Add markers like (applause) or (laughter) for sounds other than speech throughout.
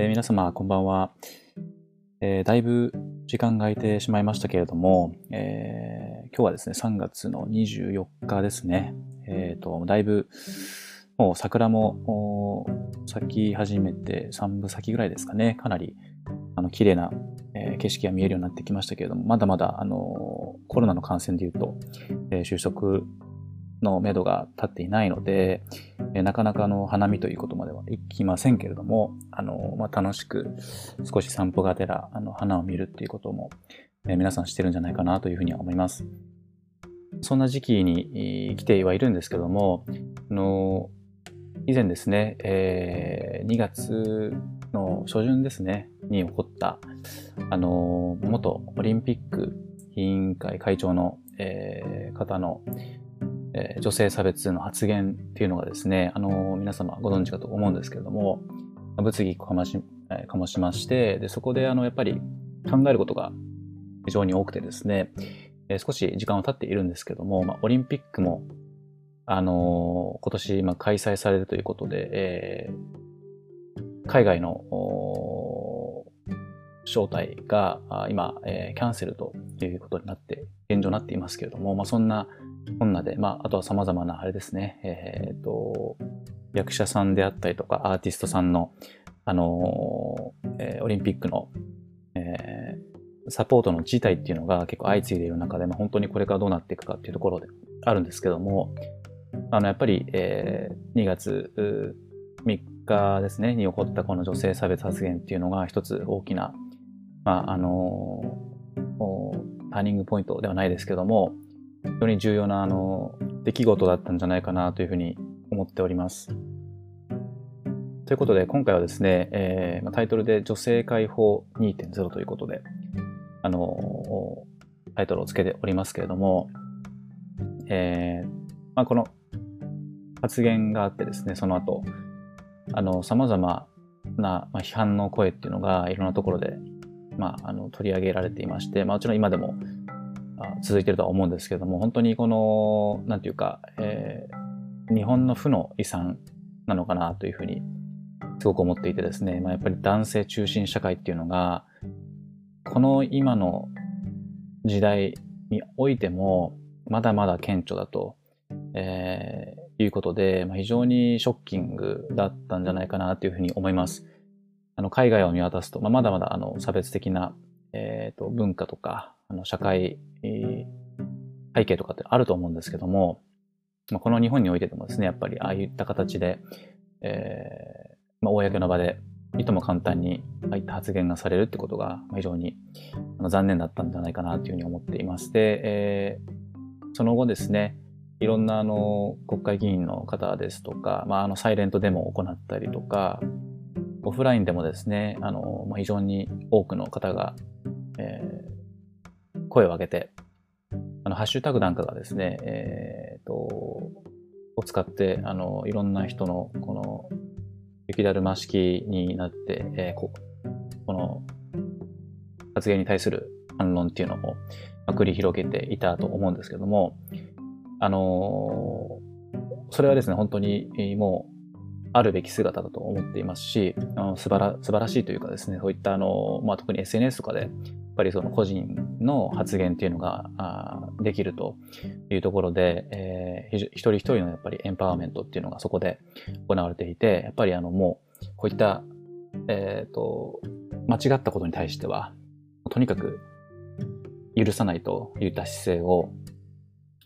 えー皆様、こんばんは、えーだいぶ時間が空いてしまいましたけれども、えー今日はですね、3月の24日ですね。えっ、と、だいぶ、もう桜も咲き始めて3分咲きぐらいですかね。かなり、あの、綺麗な、えー景色が見えるようになってきましたけれども、まだまだ、あのコロナの感染でいうと、えー収束の目処が立っていないので、えなかなかの花見ということまではいきませんけれども、あのまあ、楽しく少し散歩がてらあの花を見るっていうことも、え皆さんしてるんじゃないかなというふうには思います。そんな時期に来てはいるんですけども、あの以前ですね、えー2月の初旬ですね、に起こった、あの元オリンピック委員会会長の、えー方の、えー女性差別の発言っていうのがですね、あの皆様ご存知かと思うんですけれども、物議かまし、えーかもしまして、で、そこであの、やっぱり考えることが非常に多くてですね、えー少し時間は経っているんですけども、まあ、オリンピックも、あのー今年、まあ、開催されるということで、えー海外の招待が今、えーキャンセルということになって、現状になっていますけれども、まあ、そんなこんなで、まあ、あとは様々なあれですね、えーと、役者さんであったりとか、アーティストさんの、あのーえーオリンピックの、えーサポートの事態っていうのが結構相次いでいる中で、まあ、本当にこれからどうなっていくかっていうところであるんですけども、あの、やっぱり、えー2月3日ですね、に起こったこの女性差別発言っていうのが一つ大きな、まあ、あのおターニングポイントではないですけども、非常に重要な、あの、出来事だったんじゃないかなというふうに思っております。ということで、今回はですね、えータイトルで女性解放2.0ということで、あの、タイトルをつけておりますけれども、えーまあ、この発言があってですね、その後、あの、様々な、まあ、批判の声っていうのがいろんなところで、まあ、あの、取り上げられていまして、まあ、もちろん今でも続いているとは思うんですけれども、本当にこの、なんていうか、えー日本の負の遺産なのかなというふうにすごく思っていてですね、まあ、やっぱり男性中心社会っていうのが、この今の時代においても、まだまだ顕著だと、えーいうことで、まあ、非常にショッキングだったんじゃないかなというふうに思います。あの海外を見渡すと、まあ、まだまだあの差別的な、えーと文化とかあの社会背景とかってあると思うんですけども、まあ、この日本においてでもですね、やっぱりああいった形で、えーまあ、公の場でいとも簡単にああいった発言がされるってことが非常に残念だったんじゃないかなというふうに思っています。で、えーその後ですね、いろんなあの国会議員の方ですとか、まあ、あのサイレントデモを行ったりとか、オフラインでもですね、あのま、非常に多くの方が、えー声を上げて、あのハッシュタグなんかがですね、えーと、を使って、あのいろんな人のこの雪だるま式になって、えーここの発言に対する反論っていうのも繰り広げていたと思うんですけども、あのーそれはですね、本当にもうあるべき姿だと思っていますし、あの素晴ら素晴らしいというかですね、そういったあの、まあ、特に SNS とかで、やっぱりその個人の発言っていうのがあできるというところで、えー一人一人のやっぱりエンパワーメントっていうのがそこで行われていて、やっぱりあのもうこういった、えっ、と、間違ったことに対しては、とにかく許さないといった姿勢を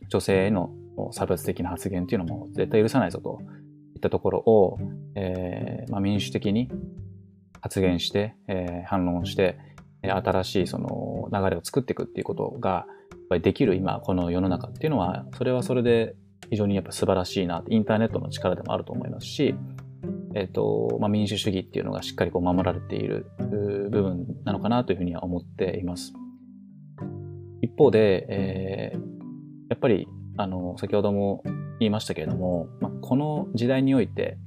女性への差別的な発言っていうのも絶対許さないぞとったところを、えーまあ、民主的に発言して、えー反論して、新しいその流れを作っていくっていうことがやっぱりできる今この世の中っていうのはそれはそれで非常にやっぱ素晴らしいなインターネットの力でもあると思いますし、えっ、と、まあ、民主主義っていうのがしっかりこう守られている部分なのかなというふうには思っています。一方で、えーやっぱり、あの、先ほども言いましたけれども、まあ、この時代において、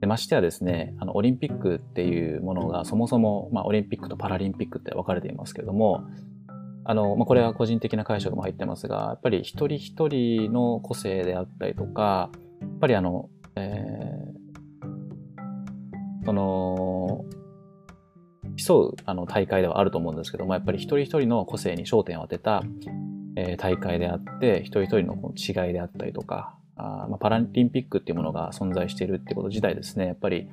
でましてやですね、あの、オリンピックっていうものがそもそも、まあ、オリンピックとパラリンピックって分かれていますけれども、あの、まあ、これは個人的な解釈も入ってますが、やっぱり一人一人の個性であったりとか、やっぱりあの、えーその、競うあの大会ではあると思うんですけども、やっぱり一人一人の個性に焦点を当てた、え、大会であって、一人一人のこの違いであったりとか、あまあ、パラリンピックっていうものが存在しているっていうこと自体ですね、やっぱり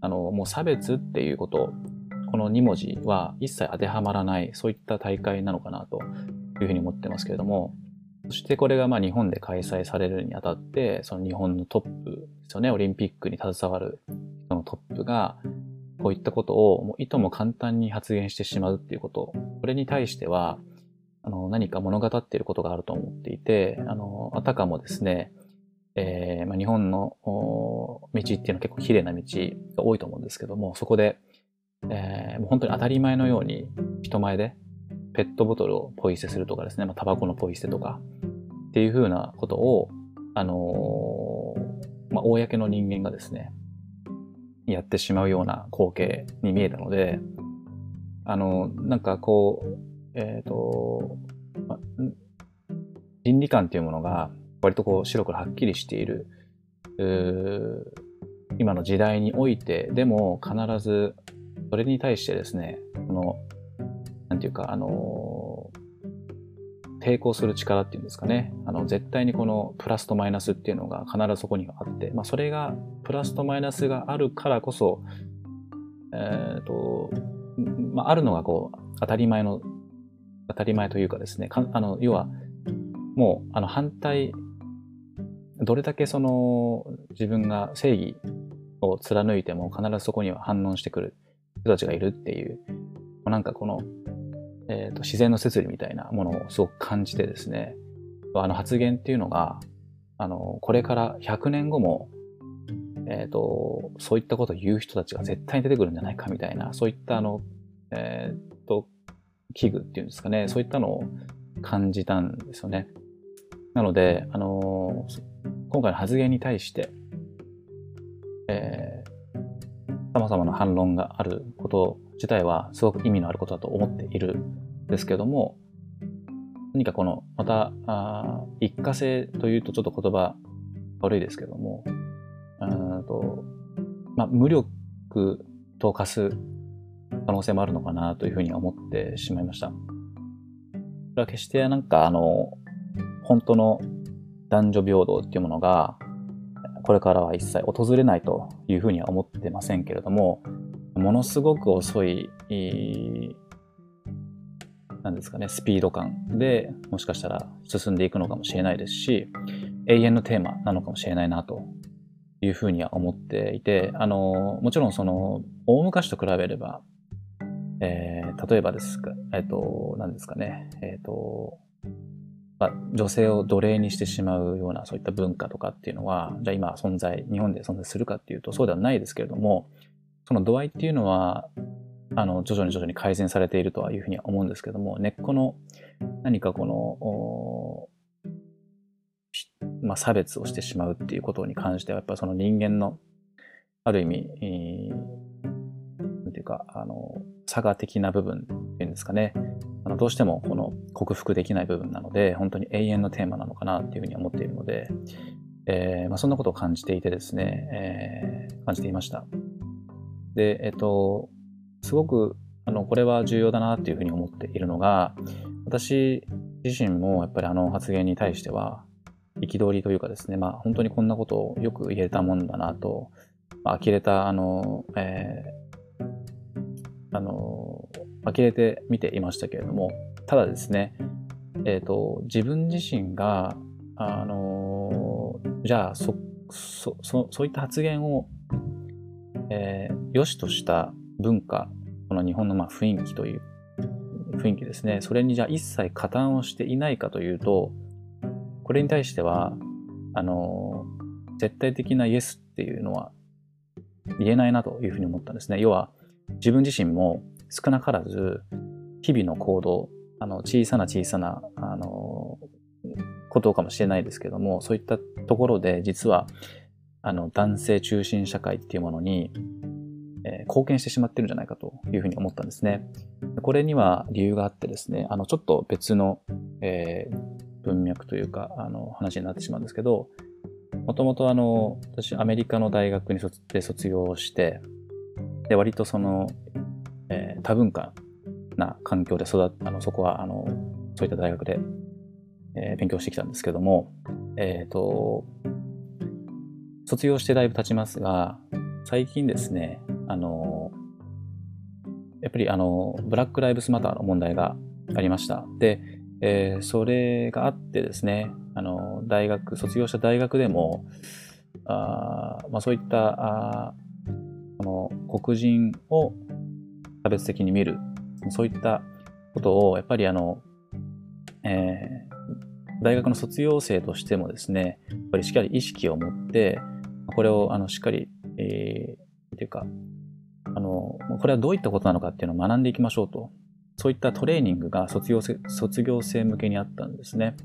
あのもう差別っていうこと、この2文字は一切当てはまらない、そういった大会なのかなというふうに思ってますけれども、そしてこれがまあ日本で開催されるにあたって、その日本のトップですよね、オリンピックに携わる人のトップが、こういったことをもういとも簡単に発言してしまうっていうこと、これに対しては、あの何か物語っていることがあると思っていて、あの、あたかもですね、えーまあ、日本の道っていうのは結構綺麗な道が多いと思うんですけども、そこで、えー、もう本当に当たり前のように人前でペットボトルをポイ捨てするとかですね、まあ、タバコのポイ捨てとかっていうふうなことを、あのー、まあ、公の人間がですね、やってしまうような光景に見えたので、あの、なんかこう、えっ、ー、と、ま、倫理観っていうものが割とこう白黒はっきりしている、今の時代において、でも必ずそれに対してですね、この、なんていうか、あの、抵抗する力っていうんですかね。あの、絶対にこのプラスとマイナスっていうのが必ずそこにはあって、まあ、それが、プラスとマイナスがあるからこそ、えっ、ー、と、まあ、あるのがこう、当たり前の、当たり前というかですね、あの、要は、もう、あの、反対、どれだけその、自分が正義を貫いても必ずそこには反応してくる人たちがいるっていう、なんかこの、えーと、自然の摂理みたいなものをすごく感じてですね、あの発言っていうのが、あの、これから100年後も、え、ー、と、そういったことを言う人たちが絶対に出てくるんじゃないかみたいな、そういったあの、え、ー、器具っていうんですかね、そういったのを感じたんですよね。なので、あの、今回の発言に対して、え様々な反論があること自体はすごく意味のあることだと思っているんですけども、何かこの、また、あ一過性というとちょっと言葉悪いですけども、うんとまあ、無力と化す可能性もあるのかなというふうに思ってしまいました。これは決してなんかあの、本当の男女平等っていうものがこれからは一切訪れないというふうには思ってませんけれども、ものすごく遅い、なんですかね、スピード感でもしかしたら進んでいくのかもしれないですし、永遠のテーマなのかもしれないなというふうには思っていて、あの、もちろんその、大昔と比べれば、えー、例えばですか、えっ、ー、と、何ですかね、えっ、ー、と、まあ、女性を奴隷にしてしまうようなそういった文化とかっていうのは、じゃあ今存在、日本で存在するかっていうとそうではないですけれども、その度合いっていうのは、あの、徐々に徐々に改善されているとはいうふうには思うんですけども、根っこの何かこの、まあ、差別をしてしまうっていうことに関しては、やっぱりその人間の、ある意味、えー、か、あの、差が的な部分っていうんですかね。あのどうしてもこの克服できない部分なので、本当に永遠のテーマなのかなっていうふうに思っているので、えー、まあ、そんなことを感じていてですね、えー、感じていました。で、えっ、と、すごく、あの、これは重要だなっていうふうに思っているのが、私自身もやっぱりあの発言に対しては、憤りというかですね、まあ本当にこんなことをよく言えたもんだなと、まあ、呆れた、あの、え、あの、呆れて見ていましたけれども、ただですね、えっ、ー、と、自分自身が、あのじゃあそ、そ、そそういった発言を、えー、良しとした文化、この日本のまあ雰囲気という雰囲気ですね。それにじゃあ一切加担をしていないかというと、これに対しては、あの絶対的なイエスっていうのは言えないなというふうに思ったんですね。要は、自分自身も少なからず日々の行動、あの小さな小さな、あの、ことかもしれないですけども、そういったところで実は、あの、男性中心社会っていうものに、えー、貢献してしまってるんじゃないかというふうに思ったんですね。これには理由があってですね、あの、ちょっと別の、えー、文脈というか、あの、話になってしまうんですけど、もともと、私、アメリカの大学にで卒業して、で、割とその、多文化な環境で育っあのそこはあのそういった大学で、えー、勉強してきたんですけども、えっ、ー、と、卒業してだいぶ経ちますが、最近ですね、あの、やっぱりあの、ブラック・ライブスマターの問題がありました。で、えー、それがあってですね、あの、大学、卒業した大学でも、あまあ、そういったあこの黒人を差別的に見る、そういったことを、やっぱりあの、えー、大学の卒業生としてもですね、やっぱりしっかり意識を持って、これをあのしっかり、えー、ていうか、あの、これはどういったことなのかっていうのを学んでいきましょうと。そういったトレーニングが卒業生卒業生向けにあったんですね。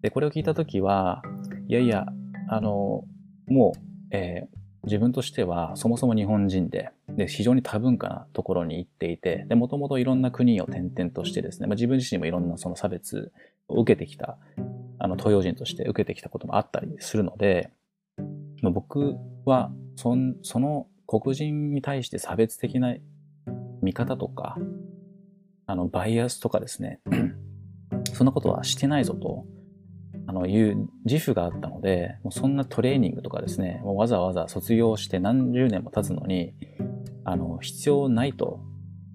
で、これを聞いたときは、いやいや、あの、もう、えー、自分としてはそもそも日本人で、で、非常に多文化なところに行っていて、もともといろんな国を転々としてですね、まあ、自分自身もいろんなその差別を受けてきた、あの、東洋人として受けてきたこともあったりするので、まあ、僕はそ、その黒人に対して差別的な見方とか、あの、バイアスとかですね、(clears throat) そんなことはしてないぞと、あの、いう自負があったので、もうそんなトレーニングとかですね、もうわざわざ卒業して何十年も経つのに、あの、必要ないと、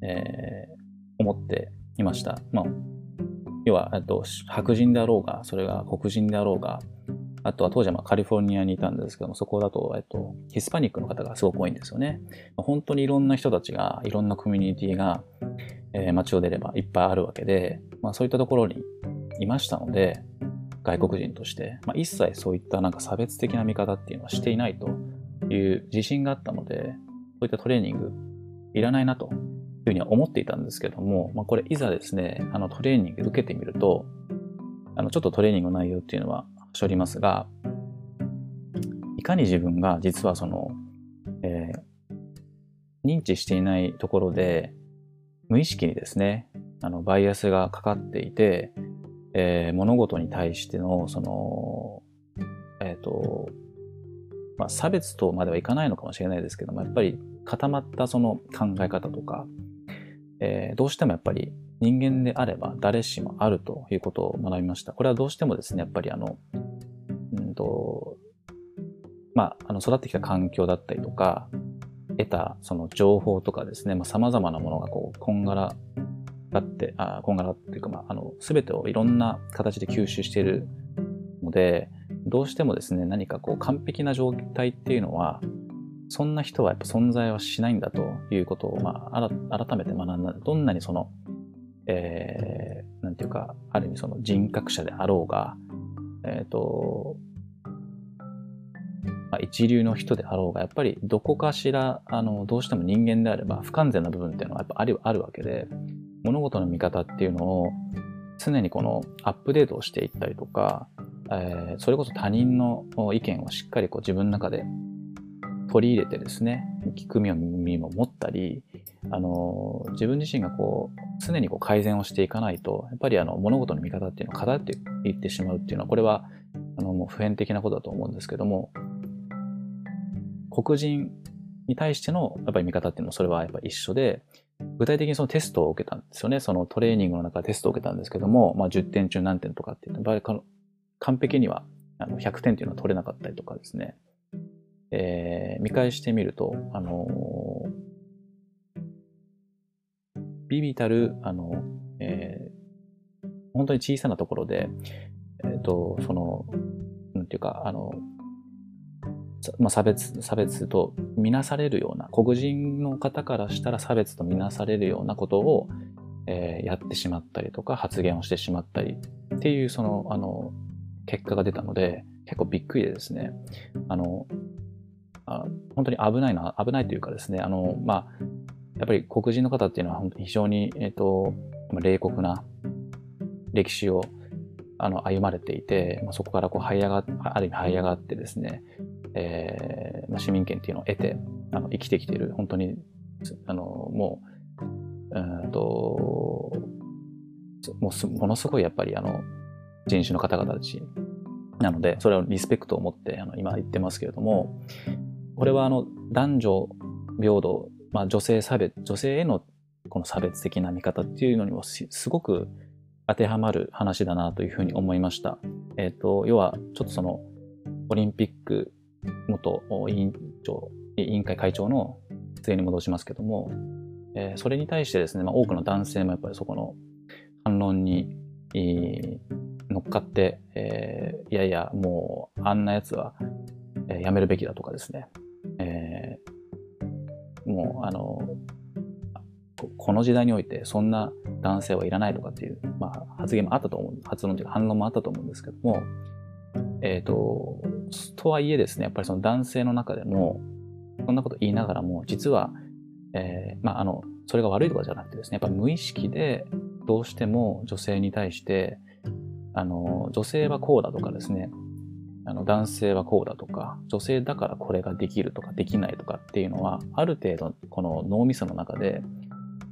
えー、思っていました。まあ、要は、えっと、白人であろうが、それが黒人であろうが、あとは当時はまあカリフォルニアにいたんですけども、そこだと、えっと、ヒスパニックの方がすごく多いんですよね。本当にいろんな人たちが、いろんなコミュニティが、えー、街を出ればいっぱいあるわけで、まあそういったところにいましたので、外国人として、まあ、一切そういったなんか差別的な見方っていうのはしていないという自信があったので、そういったトレーニングいらないなというふうには思っていたんですけども、まあ、これいざですね、あのトレーニング受けてみると、あのちょっとトレーニングの内容っていうのはしょりますが、いかに自分が実はその、えー、認知していないところで、無意識にですね、あの、バイアスがかかっていて、えー、物事に対しての、その、えっ、ー、と、まあ、差別とまではいかないのかもしれないですけども、やっぱり固まったその考え方とか、えー、どうしてもやっぱり人間であれば誰しもあるということを学びました。これはどうしてもですね、やっぱりあの、うんと、まあ、あの育ってきた環境だったりとか、得たその情報とかですね、まあ、様々なものがこう、こんがらがって、あこんがらっていうか、まあ、あの、すべてをいろんな形で吸収しているので、どうしてもですね、何かこう完璧な状態っていうのは、そんな人はやっぱ存在はしないんだということを、まあ、改めて学んだ。どんなにその、えー、なんていうか、ある意味その人格者であろうが、えっ、ー、と、まあ、一流の人であろうが、やっぱりどこかしら、あの、どうしても人間であれば不完全な部分っていうのはやっぱあるあるわけで、物事の見方っていうのを常にこのアップデートをしていったりとか、えー、それこそ他人の意見をしっかりこう自分の中で取り入れてですね、聞く耳も持ったり、あの、自分自身がこう、常にこう改善をしていかないと、やっぱりあの、物事の見方っていうのは偏っていってしまうっていうのは、これは、あの、もう普遍的なことだと思うんですけども、黒人に対してのやっぱり見方っていうのもそれはやっぱ一緒で、具体的にそのテストを受けたんですよね。そのトレーニングの中でテストを受けたんですけども、まあ10点中何点とかっていう場合、完璧にはあの100点っていうのは取れなかったりとかですね。えー、見返してみると、あのー、ビビたる、あの、えー、本当に小さなところで、えっ、ー、と、その、なんていうか、あの、まあ、差別、差別とみなされるような、黒人の方からしたら差別とみなされるようなことを、えー、やってしまったりとか、発言をしてしまったりっていう、その、あの、結果が出たので、結構びっくりでですね、あの、あ本当に危ないな、危ないというかですね、あの、まあ、やっぱり黒人の方っていうのは非常に、え、ー、と、冷酷な歴史をあの歩まれていて、まあ、そこからこう這い上がある意味這い上がってですね、えーまあ、市民権っていうのを得てあの生きてきている本当にあのもううんともうものすごいやっぱりあの人種の方々たちなのでそれをリスペクトを持ってあの今言ってますけれどもこれはあの男女平等、まあ、女性差別女性へのこの差別的な見方っていうのにもすごく当てはまる話だなというふうに思いました。えっ、ー、と、要は、ちょっとその、オリンピック元委員長、委員会会長の発言に戻しますけども、えー、それに対してですね、まあ、多くの男性もやっぱりそこの反論に、えー、乗っかって、えー、いやいや、もうあんなやつは、えー、やめるべきだとかですね、えー、もうあの、この時代においてそんな男性はいらないとかっていう、まあ、発言もあったと思う、発論というか反論もあったと思うんですけども、えっ、ー、と、とはいえですね、やっぱりその男性の中でも、そんなこと言いながらも、実は、えー、まあ、あの、それが悪いとかじゃなくてですね、やっぱ無意識でどうしても女性に対して、あの、女性はこうだとかですね、あの、男性はこうだとか、女性だからこれができるとかできないとかっていうのは、ある程度この脳みその中で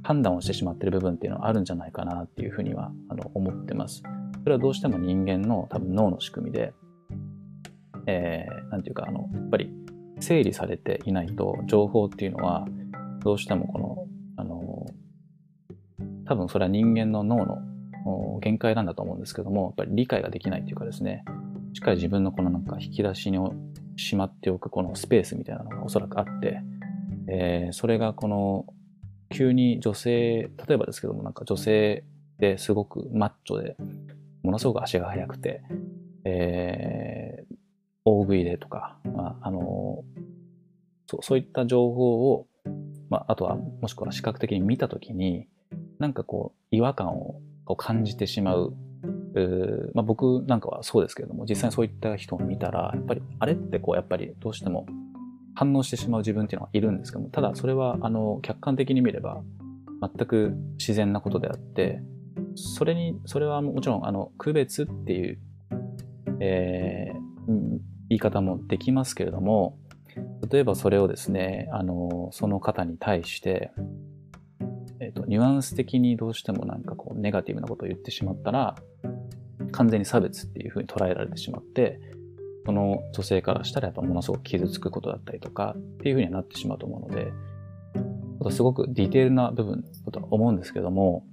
判断をしてしまってる部分っていうのはあるんじゃないかなっていうふうにはあの思ってます。それはどうしても人間の多分脳の仕組みで、えー、ていうか、あの、やっぱり整理されていないと情報っていうのはどうしてもこの、あの、多分それは人間の脳の限界なんだと思うんですけども、やっぱり理解ができないっていうかですね、しっかり自分のこのなんか引き出しにしまっておくこのスペースみたいなのがおそらくあって、えー、それがこの急に女性、例えばですけどもなんか女性ですごくマッチョで、ものすごく足が速くて、えー、大食いでとか、まあ、あのそうそういった情報を、まあ、あとはもしくは視覚的に見たときに、なんかこう違和感を感じてしまう。まあ、僕なんかはそうですけれども、実際にそういった人を見たら、やっぱりあれってこう、やっぱりどうしても反応してしまう自分っていうのはいるんですけども、ただそれはあの客観的に見れば全く自然なことであって、それに、それはもちろんあの区別っていう、えー、言い方もできますけれども、例えばそれをですね、あの、その方に対して、えっ、と、ニュアンス的にどうしてもなんかこう、ネガティブなことを言ってしまったら、完全に差別っていうふうに捉えられてしまって、その女性からしたらやっぱものすごく傷つくことだったりとかっていうふうにはなってしまうと思うので、すごくディテールな部分だと思うんですけども、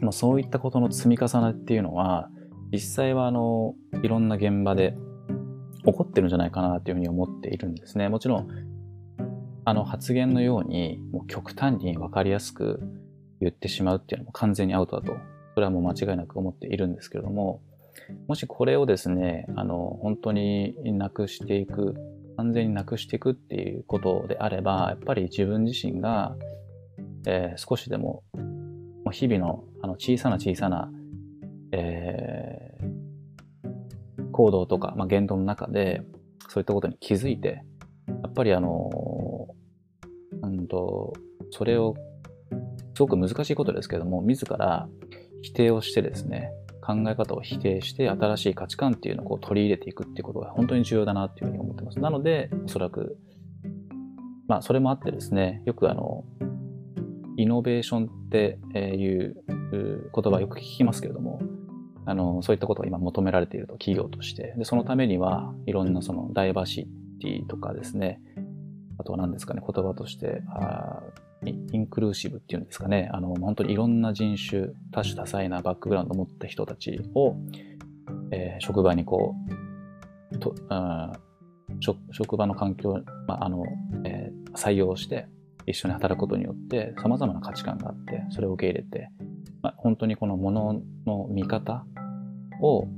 まあ、そういったことの積み重ねっていうのは、実際はあの、いろんな現場で起こってるんじゃないかなというふうに思っているんですね。もちろん、あの発言のように、もう極端にわかりやすく言ってしまうっていうのも完全にアウトだと、それはもう間違いなく思っているんですけれども、もしこれをですね、あの、本当になくしていく、完全になくしていくっていうことであれば、やっぱり自分自身が、えー、少しでも、日々のあの小さな小さな、えー、行動とか、まあ、言動の中で、そういったことに気づいて、やっぱりあの、うんと、それを、すごく難しいことですけども、自ら否定をしてですね、考え方を否定して新しい価値観っていうのをこう取り入れていくっていうことが本当に重要だなっていうふうに思ってます。なので、おそらく、まあそれもあってですね、よくあの、イノベーションっていう言葉よく聞きますけれども、あの、そういったことが今求められていると企業として。で、そのためにはいろんなそのダイバーシティとかですね、あとは何ですかね、言葉として、あインクルーシブっていうんですかね、あの、本当にいろんな人種、多種多彩なバックグラウンドを持った人たちを、えー、職場にこう、とあ職場の環境、まあ、あの、えー、採用して一緒に働くことによって様々な価値観があって、それを受け入れて、まあ、本当にこのものの見方を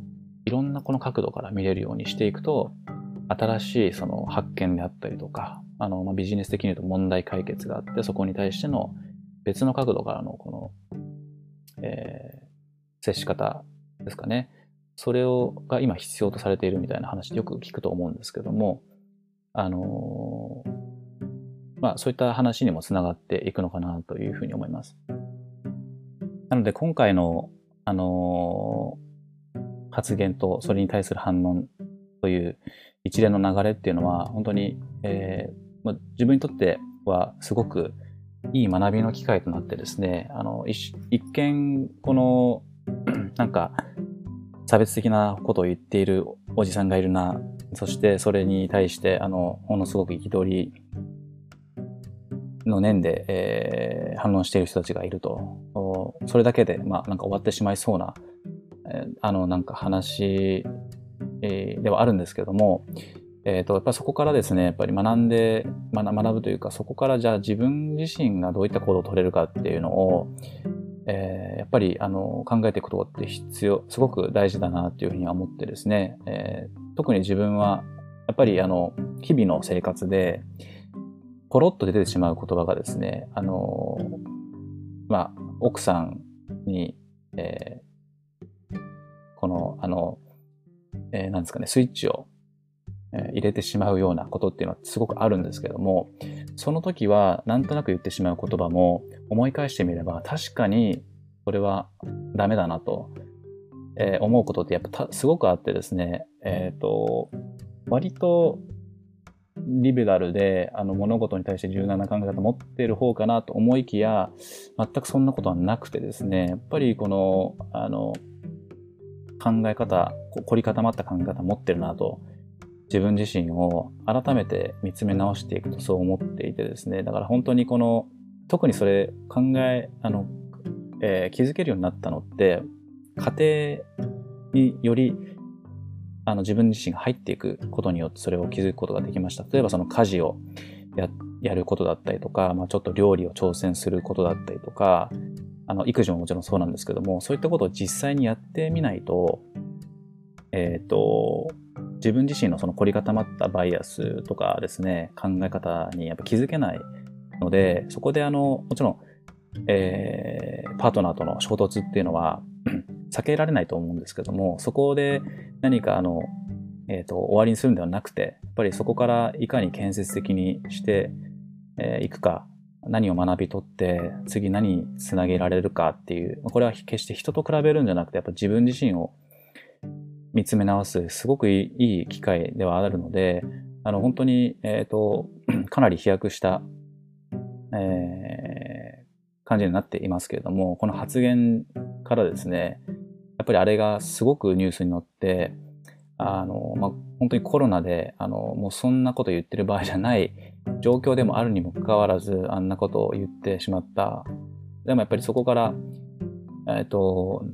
いろんなこの角度から見れるようにしていくと、新しいその発見であったりとか、あの、まあ、ビジネス的に言うと問題解決があって、そこに対しての別の角度からのこの、えー、接し方ですかね。それを、が今必要とされているみたいな話よく聞くと思うんですけども、あのー、まあそういった話にもつながっていくのかなというふうに思います。なので今回の、あのー、発言とそれに対する反応という一連の流れっていうのは本当に、えー、まあ、自分にとってはすごくいい学びの機会となってですね、あの、一見、この、(clears throat) なんか、差別的なことを言っているおじさんがいるな、そしてそれに対して、あの、ものすごく憤り、の念で、えー、反論している人たちがいると、それだけで、まあ、なんか終わってしまいそうな、えー、あの、なんか話、えー、ではあるんですけども、えっ、と、やっぱそこからですね、やっぱり学んで、学ぶというか、そこからじゃあ自分自身がどういった行動を取れるかっていうのを、えー、やっぱりあの考えていくことって必要、すごく大事だなっていうふうには思ってですね、えー、特に自分はやっぱりあの日々の生活でポロッと出てしまう言葉がですね、あの、まあ、奥さんに、えー、この、あの、えー、なんですかね、スイッチを、えー、入れてしまうようなことっていうのはすごくあるんですけども、その時はなんとなく言ってしまう言葉も思い返してみれば確かにそれはダメだなと、えー、思うことってやっぱすごくあってですね、えっ、ー、と、割とリベラルであの物事に対して柔軟な考え方を持っている方かなと思いきや全くそんなことはなくてですねやっぱりこのあの考え方凝り固まった考え方持ってるなと自分自身を改めて見つめ直していくとそう思っていてですねだから本当にこの特にそれ考えあの、えー、気づけるようになったのって家庭によりあの自分自身が入っていくことによってそれを気づくことができました。例えばその家事をややることだったりとか、まあ、ちょっと料理を挑戦することだったりとか、あの育児ももちろんそうなんですけども、そういったことを実際にやってみないと、えっ、ー、と、自分自身のその凝り固まったバイアスとかですね、考え方にやっぱ気づけないので、そこであの、もちろん、えー、パートナーとの衝突っていうのは (clears throat) 避けられないと思うんですけども、そこで何かあの、えっ、ー、と、終わりにするんではなくて、やっぱりそこからいかに建設的にしてい、えー、くか、何を学び取って、次何につなげられるかっていう、これは決して人と比べるんじゃなくて、やっぱ自分自身を見つめ直す、すごくいい機会ではあるので、あの、本当に、えっ、ー、と、(clears throat) かなり飛躍した、えー、感じになっていますけれども、この発言からですね、やっぱりあれがすごくニュースに載って、あの、まあ、本当にコロナで、あの、もうそんなこと言ってる場合じゃない状況でもあるにもかかわらず、あんなことを言ってしまった。でもやっぱりそこから、えっ、と、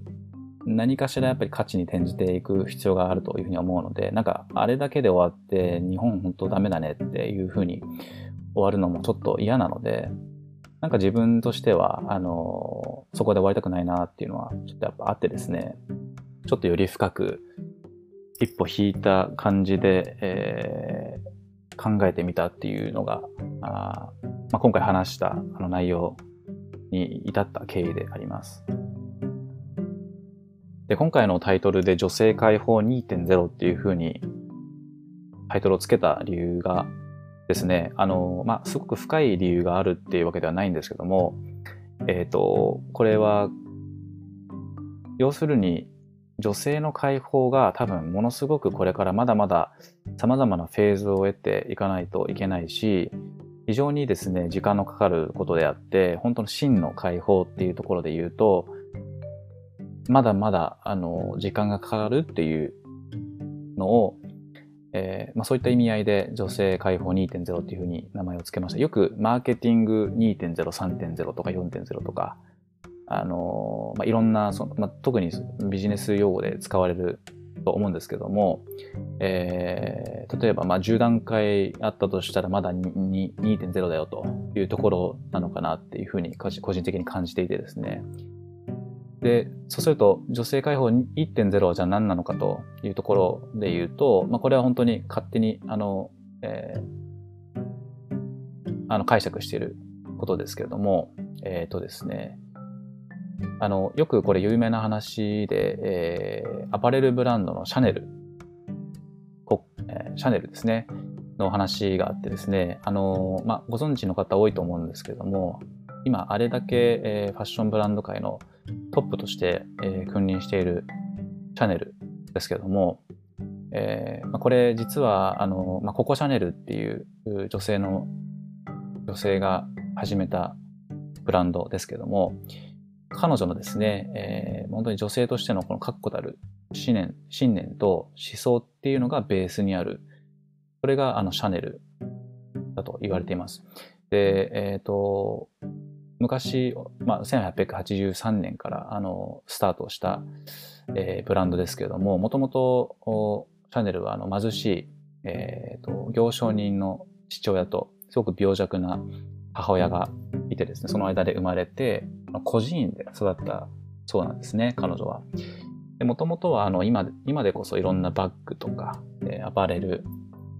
何かしらやっぱり価値に転じていく必要があるというふうに思うので、なんかあれだけで終わって日本本当ダメだねっていうふうに終わるのもちょっと嫌なので、なんか自分としては、あの、そこで終わりたくないなっていうのは、ちょっとやっぱあってですね、ちょっとより深く、一歩引いた感じで、えー、考えてみたっていうのが、あまあ、今回話したあの内容に至った経緯であります。で、今回のタイトルで女性解放2.0っていうふうにタイトルをつけた理由が、ですね、あの、まあ、すごく深い理由があるっていうわけではないんですけども、えっ、ー、と、これは、要するに、女性の解放が多分ものすごくこれからまだまだ様々なフェーズを得ていかないといけないし、非常にですね、時間のかかることであって、本当の真の解放っていうところで言うと、まだまだ、あの、時間がかかるっていうのを、えーまあ、そういった意味合いで女性解放2.0っていうふうに名前を付けました。よくマーケティング2.0、3.0とか4.0とか、あの、まあ、いろんなその、まあ、特にビジネス用語で使われると思うんですけども、えー、例えばまあ10段階あったとしたらまだ2.0だよというところなのかなっていうふうに個人的に感じていてですね。で、そうすると、女性解放1.0はじゃあ何なのかというところで言うと、まあ、これは本当に勝手に、あの、えー、あの解釈していることですけれども、えっ、ー、とですね、あの、よくこれ有名な話で、えー、アパレルブランドのシャネル、えー、シャネルですね、の話があってですね、あの、まあ、ご存知の方多いと思うんですけれども、今あれだけ、えー、ファッションブランド界のトップとして、えー、君臨しているシャネルですけども、えーまあ、これ実はあの、まあ、ココシャネルっていう女性の女性が始めたブランドですけども彼女のですね、えー、本当に女性としてのこの確固たる信念信念と思想っていうのがベースにあるそれがあのシャネルだと言われています。で、えっ、ー、と、昔、まあ、1883年からあのスタートした、えー、ブランドですけれども、もともとシャネルはあの貧しい、えーと、行商人の父親とすごく病弱な母親がいてですね、その間で生まれて、孤児院で育ったそうなんですね、彼女は。もともとはあの今今でこそいろんなバッグとか、えー、アパレル、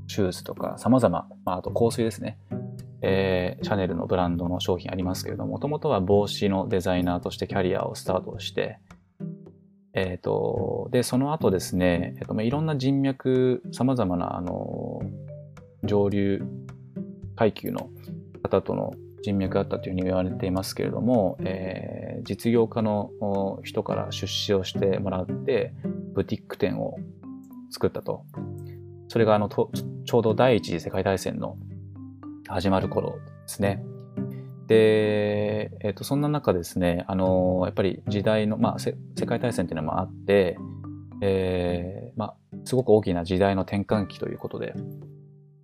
シューズとか様々、まあ、あと香水ですね。えー、シャネルのブランドの商品ありますけれども、もともとは帽子のデザイナーとしてキャリアをスタートして、えっ、ー、と、で、その後ですね、えっ、ー、と、いろんな人脈、様々な、あの、上流階級の方との人脈があったというふうに言われていますけれども、えー、実業家の人から出資をしてもらって、ブティック店を作ったと。それがあのちょうど第一次世界大戦の始まる頃ですね。で、えっ、ー、と、そんな中ですね、あの、やっぱり時代の、まあ、世界大戦っていうのもあって、えー、まあ、すごく大きな時代の転換期ということで、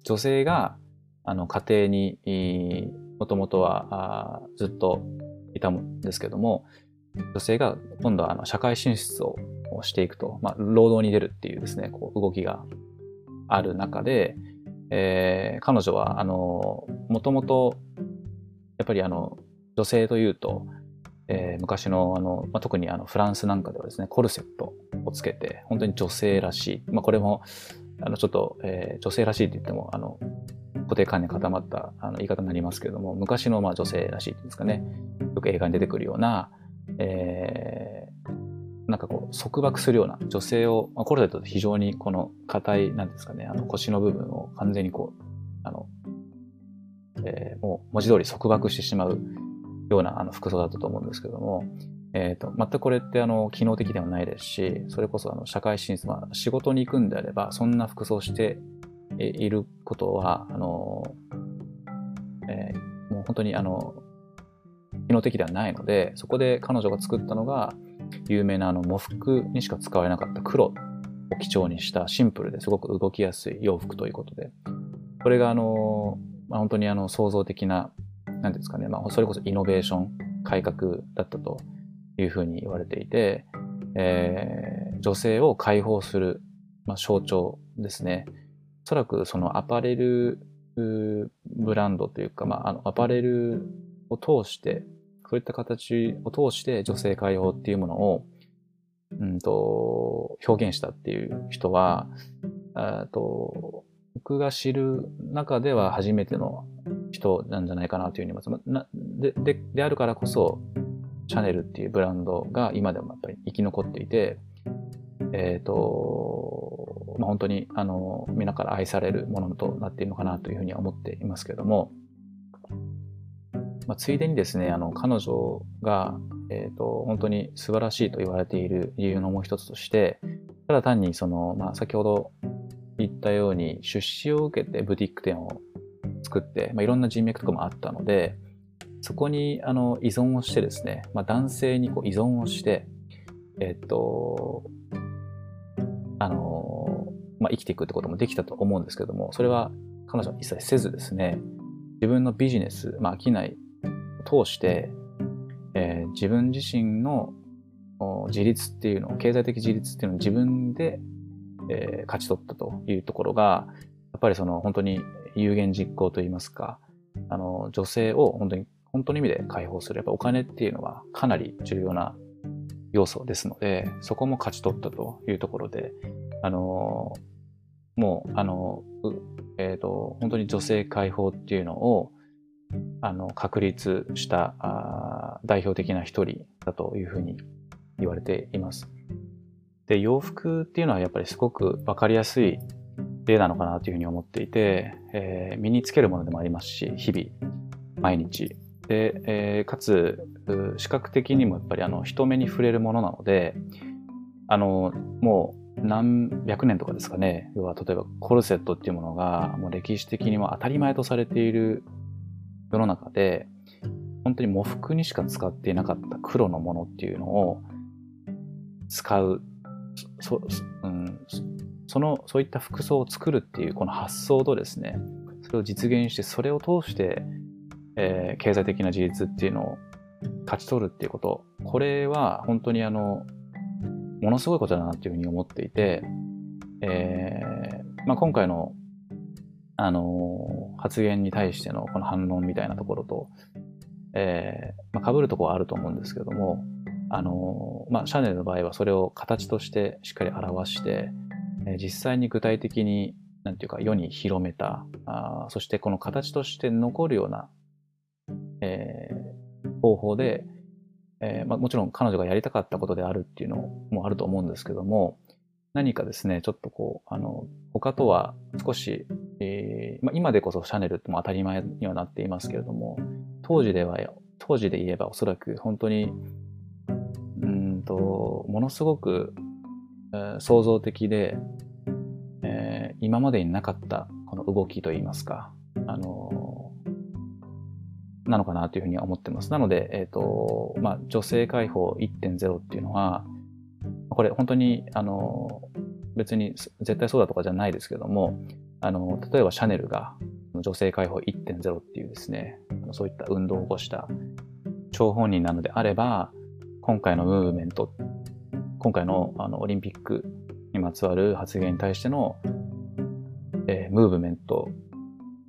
女性が、あの、家庭に、もともとはずっといたんですけども、女性が今度はあの社会進出をしていくと、まあ、労働に出るっていうですね、こう動きがある中で、えー、彼女は、あの、もともと、やっぱりあの、女性というと、えー、昔のあの、まあ、特にあのフランスなんかではですね、コルセットをつけて、本当に女性らしい。まあ、これも、あの、ちょっと、えー、女性らしいって言っても、あの、固定観念固まったあの言い方になりますけれども、昔のまあ女性らしいんですかね、よく映画に出てくるような、えなんかこう束縛するような女性を、まあ、コルセットって非常にこの硬い、なんですかね、あの腰の部分を完全にこう、あの、えー、もう文字通り束縛してしまうようなあの服装だったと思うんですけども、えっ、ー、と、全くこれってあの、機能的ではないですし、それこそあの、社会進出、まあ、仕事に行くんであれば、そんな服装していることは、あの、えー、もう本当にあの、機能的ではないので、そこで彼女が作ったのが、有名なあの喪服にしか使われなかった黒を基調にしたシンプルですごく動きやすい洋服ということで、これがあの、まあ、本当にあの創造的な、何ですかね、まあ、それこそイノベーション、改革だったというふうに言われていて、えー、女性を解放する、まあ、象徴ですね。おそらくそのアパレルブランドというか、まあ、あのアパレルを通してそういった形を通して女性解放っていうものを、うんと、表現したっていう人は、と僕が知る中では初めての人なんじゃないかなというふうに思います。ででであるからこそ、シャネルっていうブランドが今でもやっぱり生き残っていて、えっ、ー、と、まあ、本当に、あの、皆から愛されるものとなっているのかなというふうには思っていますけれども、まあ、ついでにですね、あの、彼女が、えっ、ー、と、本当に素晴らしいと言われている理由のもう一つとして、ただ単にその、まあ、先ほど言ったように、出資を受けてブティック店を作って、まあ、いろんな人脈とかもあったので、そこにあの依存をしてですね、まあ、男性にこう依存をして、えっと、あの、まあ、生きていくってこともできたと思うんですけども、それは彼女は一切せずですね、自分のビジネス、まあ、商い通して、えー、自分自身の自立っていうのを、経済的自立っていうのを自分で、えー、勝ち取ったというところが、やっぱりその本当に有言実行といいますか、あの、女性を本当に、本当の意味で解放する。やっぱお金っていうのはかなり重要な要素ですので、そこも勝ち取ったというところで、あの、もう、あの、えっ、ー、と、本当に女性解放っていうのを、あの確立したあ代表的な一人だというふうに言われています。で洋服っていうのはやっぱりすごく分かりやすい例なのかなというふうに思っていて、えー、身につけるものでもありますし日々毎日で、えー、かつ視覚的にもやっぱりあの人目に触れるものなのであのもう何百年とかですかね。要は例えばコルセットっていうものがもう歴史的にも当たり前とされている世の中で、本当に喪服にしか使っていなかった黒のものっていうのを使う、そ,、うん、その、そういった服装を作るっていうこの発想とですね、それを実現して、それを通して、えー、経済的な自立っていうのを勝ち取るっていうこと、これは本当にあの、ものすごいことだなっていうふうに思っていて、えー、まあ、今回の、あのー、発言に対してのこの反論みたいなところと、えー、まあ、被るところはあると思うんですけれども、あのー、まあ、シャネルの場合はそれを形としてしっかり表して、えー、実際に具体的に、なんていうか、世に広めた、あそしてこの形として残るような、えー、方法で、えーまあ、もちろん彼女がやりたかったことであるっていうのもあると思うんですけども、何かですね、ちょっとこう、あの、他とは少し、えーまあ、今でこそシャネルっても当たり前にはなっていますけれども、当時では、当時で言えばおそらく本当に、うんと、ものすごく、えー、創造的で、えー、今までになかったこの動きといいますか、あのなのかなというふうには思ってます。なので、えっ、ー、と、まあ、女性解放1.0っていうのは、これ本当に、あの、別に絶対そうだとかじゃないですけども、あの、例えばシャネルが女性解放1.0っていうですね、そういった運動を起こした張本人なのであれば、今回のムーブメント、今回のあのオリンピックにまつわる発言に対しての、えー、ムーブメント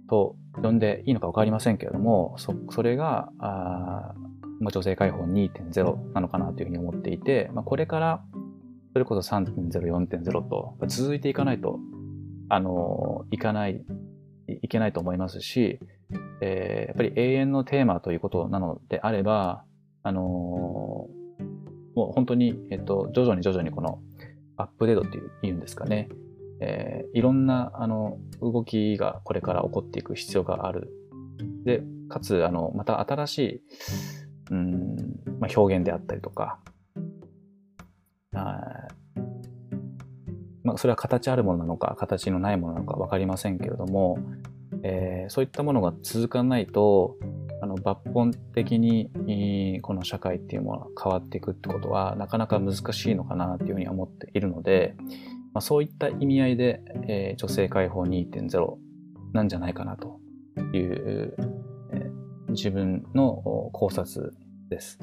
と呼んでいいのか分かりませんけれども、そそれがあ、まあ、女性解放2.0なのかなというふうに思っていて、まあ、これからそれこそ3.0、4.0と続いていかないと、あの、いかない、いけないと思いますし、えー、やっぱり永遠のテーマということなのであれば、あのー、もう本当に、えっと、徐々に徐々にこのアップデートっていうんですかね、えー、いろんな、あの、動きがこれから起こっていく必要がある。で、かつ、あの、また新しい、うん、まあ、表現であったりとか、あまあ、それは形あるものなのか、形のないものなのか分かりませんけれども、えー、そういったものが続かないと、あの抜本的にこの社会っていうものが変わっていくってことはなかなか難しいのかなというふうに思っているので、まあ、そういった意味合いで、えー、女性解放2.0なんじゃないかなという、えー、自分の考察です。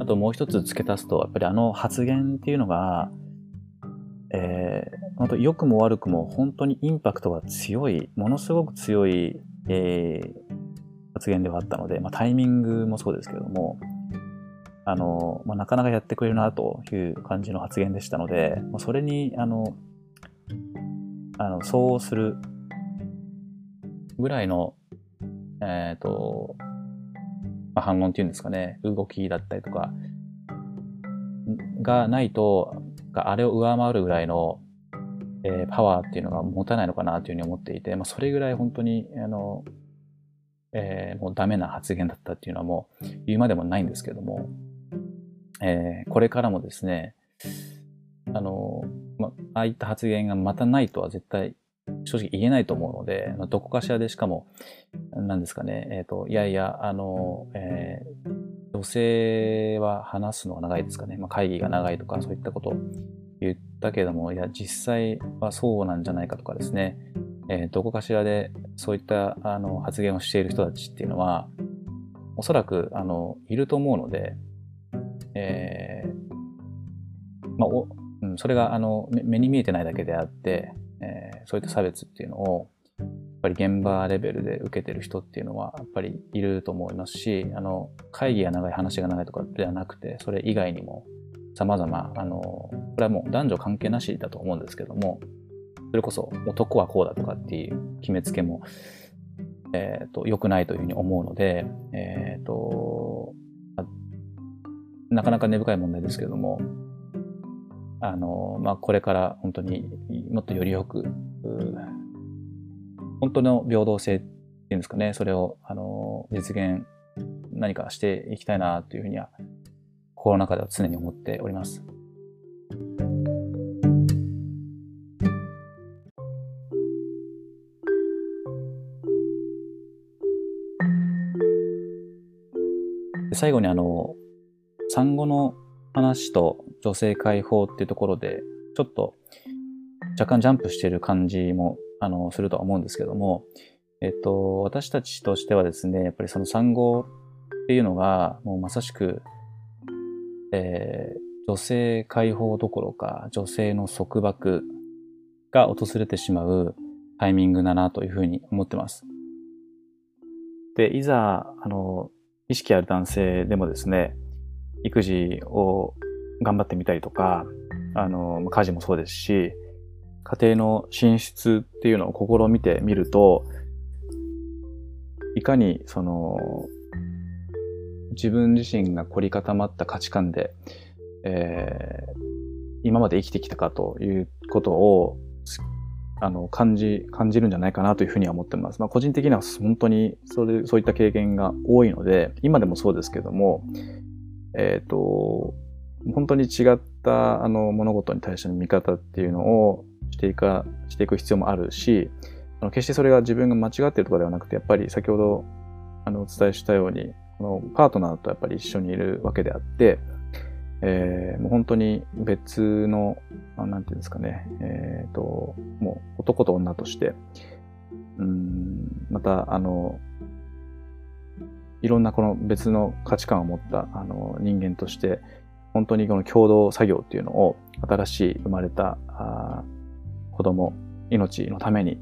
あともう一つ付け足すと、やっぱりあの発言っていうのが、えー、本当良くも悪くも本当にインパクトが強い、ものすごく強い、えー、発言ではあったので、まあ、タイミングもそうですけれども、あの、まあ、なかなかやってくれるなという感じの発言でしたので、まあ、それに、あの、あの、そうするぐらいの、えっ、ー、と、まあ、反論っていうんですかね、動きだったりとか、がないと、あれを上回るぐらいの、えー、パワーっていうのが持たないのかなというふうに思っていて、まあ、それぐらい本当に、あの、えー、もうダメな発言だったっていうのはもう言うまでもないんですけども、えー、これからもですね、あの、まああいった発言がまたないとは絶対正直言えないと思うので、まどこかしらでしかも、何ですかね、えっ、ー、と、いやいや、あの、えー、女性は話すのが長いですかね、まあ、会議が長いとかそういったことを言ったけれども、いや、実際はそうなんじゃないかとかですね、えー、どこかしらでそういったあの発言をしている人たちっていうのは、おそらくあのいると思うので、えーまあおうん、それがあの目に見えてないだけであって、えー、そういった差別っていうのをやっぱり現場レベルで受けてる人っていうのはやっぱりいると思いますしあの会議が長い話が長いとかではなくてそれ以外にも様々あのこれはもう男女関係なしだと思うんですけどもそれこそ男はこうだとかっていう決めつけもえ、ー、と良くないというふうに思うのでえ、ー、となかなか根深い問題ですけれどもあの、まあ、これから本当にもっとよりよく、本当の平等性っていうんですかね、それを、あの、実現、何かしていきたいなというふうには、心の中では常に思っております。最後にあの、産後の話と女性解放っていうところで、ちょっと若干ジャンプしてる感じも、あの、するとは思うんですけども、えっと、私たちとしてはですね、やっぱりその産後っていうのが、もうまさしく、えー、女性解放どころか、女性の束縛が訪れてしまうタイミングだなというふうに思ってます。で、いざ、あの、意識ある男性でもですね、育児を頑張ってみたりとか、あの、家事もそうですし、家庭の進出っていうのを試みてみると、いかにその、自分自身が凝り固まった価値観で、えー、今まで生きてきたかということをあの感じ感じるんじゃないかなというふうには思ってます。まあ、個人的には本当にそれそういった経験が多いので今でもそうですけども、えっ、ー、と本当に違ったあの物事に対しての見方っていうのをしていかしていく必要もあるしあの決してそれが自分が間違っているとかではなくてやっぱり先ほどあのお伝えしたようにこのパートナーとやっぱり一緒にいるわけであってえー、もう本当に別の、なんていうんですかね、えっ、ー、と、もう男と女として、うん、また、あの、いろんなこの別の価値観を持ったあの人間として、本当にこの共同作業っていうのを新しい生まれたあ子供、命のために、やっ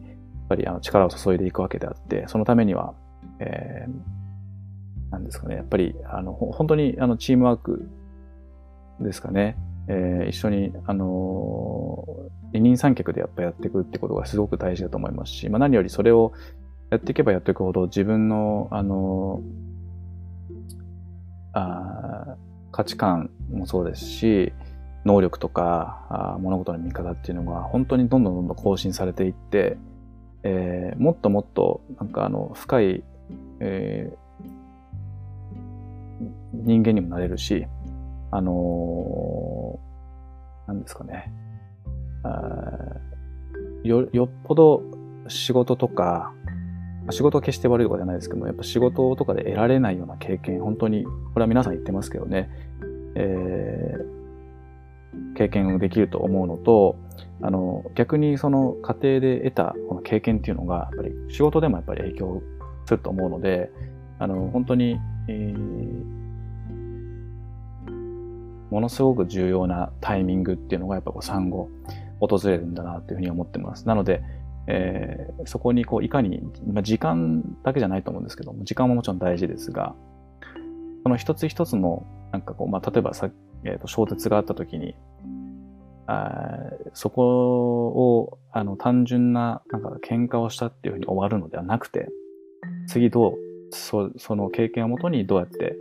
ぱりあの力を注いでいくわけであって、そのためには、えー、なんですかね、やっぱりあの本当にあのチームワークですかね、えー、一緒に、あのー、二人三脚でやっぱやっていくってことがすごく大事だと思いますし、まあ、何よりそれをやっていけばやっていくほど自分の、あのー、あ価値観もそうですし、能力とかあ物事の見方っていうのが本当にどんどんどんどん更新されていって、えー、もっともっとなんかあの深い、えー、人間にもなれるし、あのー、なんですかねあ。よ、よっぽど仕事とか、ま仕事は決して悪いとかじゃないですけども、やっぱ仕事とかで得られないような経験、本当に、これは皆さん言ってますけどね、えー、経験できると思うのと、あの、逆にその家庭で得たこの経験っていうのが、やっぱり仕事でもやっぱり影響すると思うので、あの、本当に、えーものすごく重要なタイミングっていうのがやっぱこう産後訪れるんだなっていうふうに思ってます。なので、えー、そこにこういかに、まあ、時間だけじゃないと思うんですけども、時間ももちろん大事ですが、その一つ一つの、なんかこう、まあ、例えばさ、えー、と衝突があった時に、あそこを、あの、単純な、なんか喧嘩をしたっていうふうに終わるのではなくて、次どう、そその経験をもとにどうやって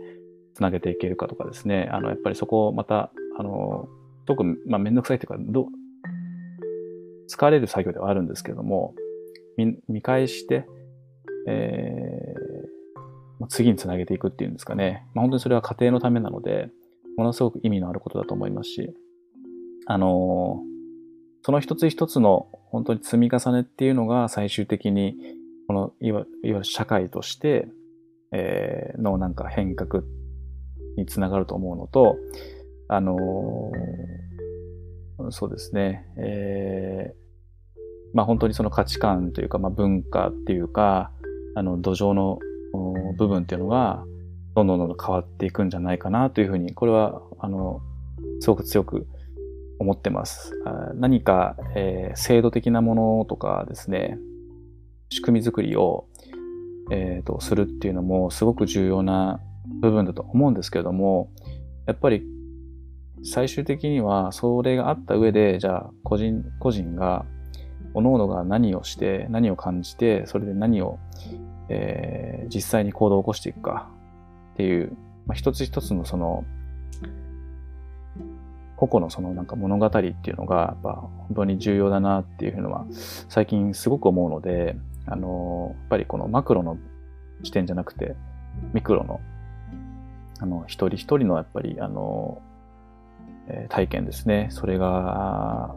つなげていけるかとかですね、あの、やっぱりそこをまた、あの、特に、まあ、めんどくさいというか、ど、疲れる作業ではあるんですけども、見返して、えー、次につなげていくっていうんですかね。まあ、本当にそれは家庭のためなので、ものすごく意味のあることだと思いますし、あのその一つ一つの本当に積み重ねっていうのが最終的に、このいわいわゆる社会として、えー、のなんか変革につながると思うのと、あのー、そうですね、えー、まあ本当にその価値観というか、まあ文化っていうか、あの土壌の部分っていうのが、どんどんどんどん変わっていくんじゃないかなというふうに、これは、あの、すごく強く思ってます。何か、えー、制度的なものとかですね、仕組み作りを、えーとするっていうのもすごく重要な部分だと思うんですけれども、やっぱり最終的にはそれがあった上で、じゃあ個人、個人が、各々が何をして、何を感じて、それで何を、えー、実際に行動を起こしていくかっていう、まあ、一つ一つのその、個々のそのなんか物語っていうのが、やっぱ本当に重要だなっていうのは、最近すごく思うので、あの、やっぱりこのマクロの視点じゃなくて、ミクロのあの、一人一人のやっぱり、あの、体験ですね。それが、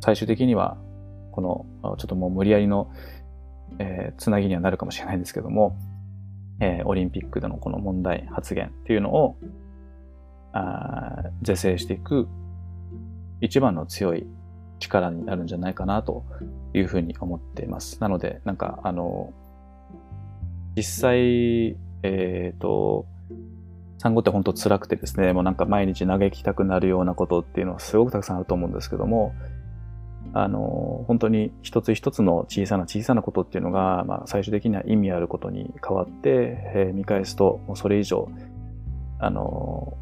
最終的には、この、ちょっともう無理やりの、えー、つなぎにはなるかもしれないんですけども、えー、オリンピックでのこの問題発言っていうのを、あ是正していく一番の強い力になるんじゃないかなというふうに思っています。なので、なんか、あの、実際、えっ、と、産後って本当辛くてですね、もうなんか毎日嘆きたくなるようなことっていうのはすごくたくさんあると思うんですけども、あの、本当に一つ一つの小さな小さなことっていうのが、まあ、最終的には意味あることに変わって、えー、見返すと、もうそれ以上、あの、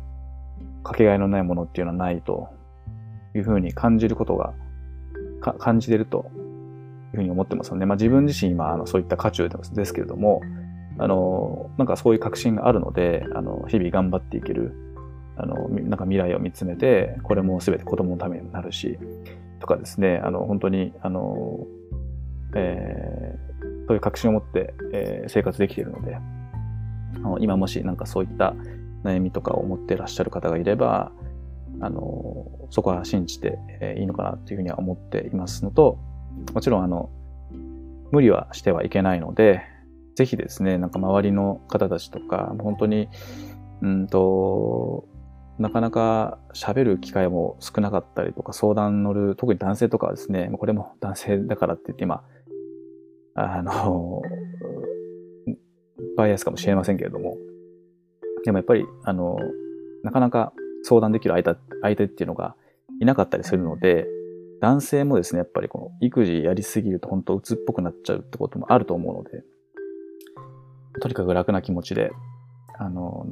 かけがえのないものっていうのはないというふうに感じることが、感じてるというふうに思ってますので、まあ、自分自身今、あのそういった渦中ですけれども、あの、なんかそういう確信があるので、あの、日々頑張っていける、あの、なんか未来を見つめて、これも全て子供のためになるし、とかですね、あの、本当に、あの、えー、そういう確信を持って、えー、生活できているので、あの今もしなんかそういった悩みとかを持っていらっしゃる方がいれば、あの、そこは信じて、えー、いいのかなというふうには思っていますのと、もちろんあの、無理はしてはいけないので、ぜひですね、なんか周りの方たちとか、本当に、うんと、なかなか喋る機会も少なかったりとか、相談乗る、特に男性とかはですね、これも男性だからって言って今、あの、バイアスかもしれませんけれども、でもやっぱり、あの、なかなか相談できる相手相手っていうのがいなかったりするので、男性もですね、やっぱりこの育児やりすぎると本当鬱っぽくなっちゃうってこともあると思うので、とにかく楽な気持ちで、あの、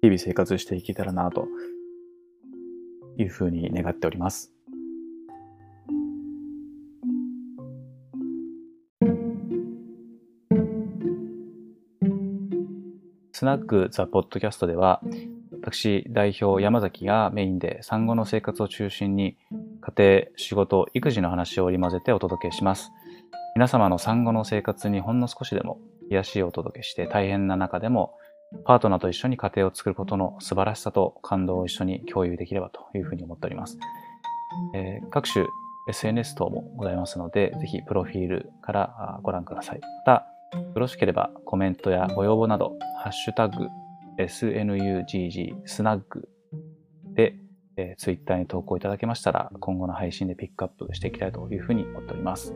日々生活していけたらなというふうに願っております。スナックザ・ポッドキャストでは、私、代表山崎がメインで産後の生活を中心に、家庭、仕事、育児の話を織り交ぜてお届けします。皆様の産後の生活にほんの少しでも癒しをお届けして大変な中でもパートナーと一緒に家庭を作ることの素晴らしさと感動を一緒に共有できればというふうに思っております。えー、各種 SNS 等もございますので、ぜひプロフィールからご覧ください。また、よろしければコメントやご要望など、ハッシュタグ SNUGG スナッグで、えー、Twitter に投稿いただけましたら、今後の配信でピックアップしていきたいというふうに思っております。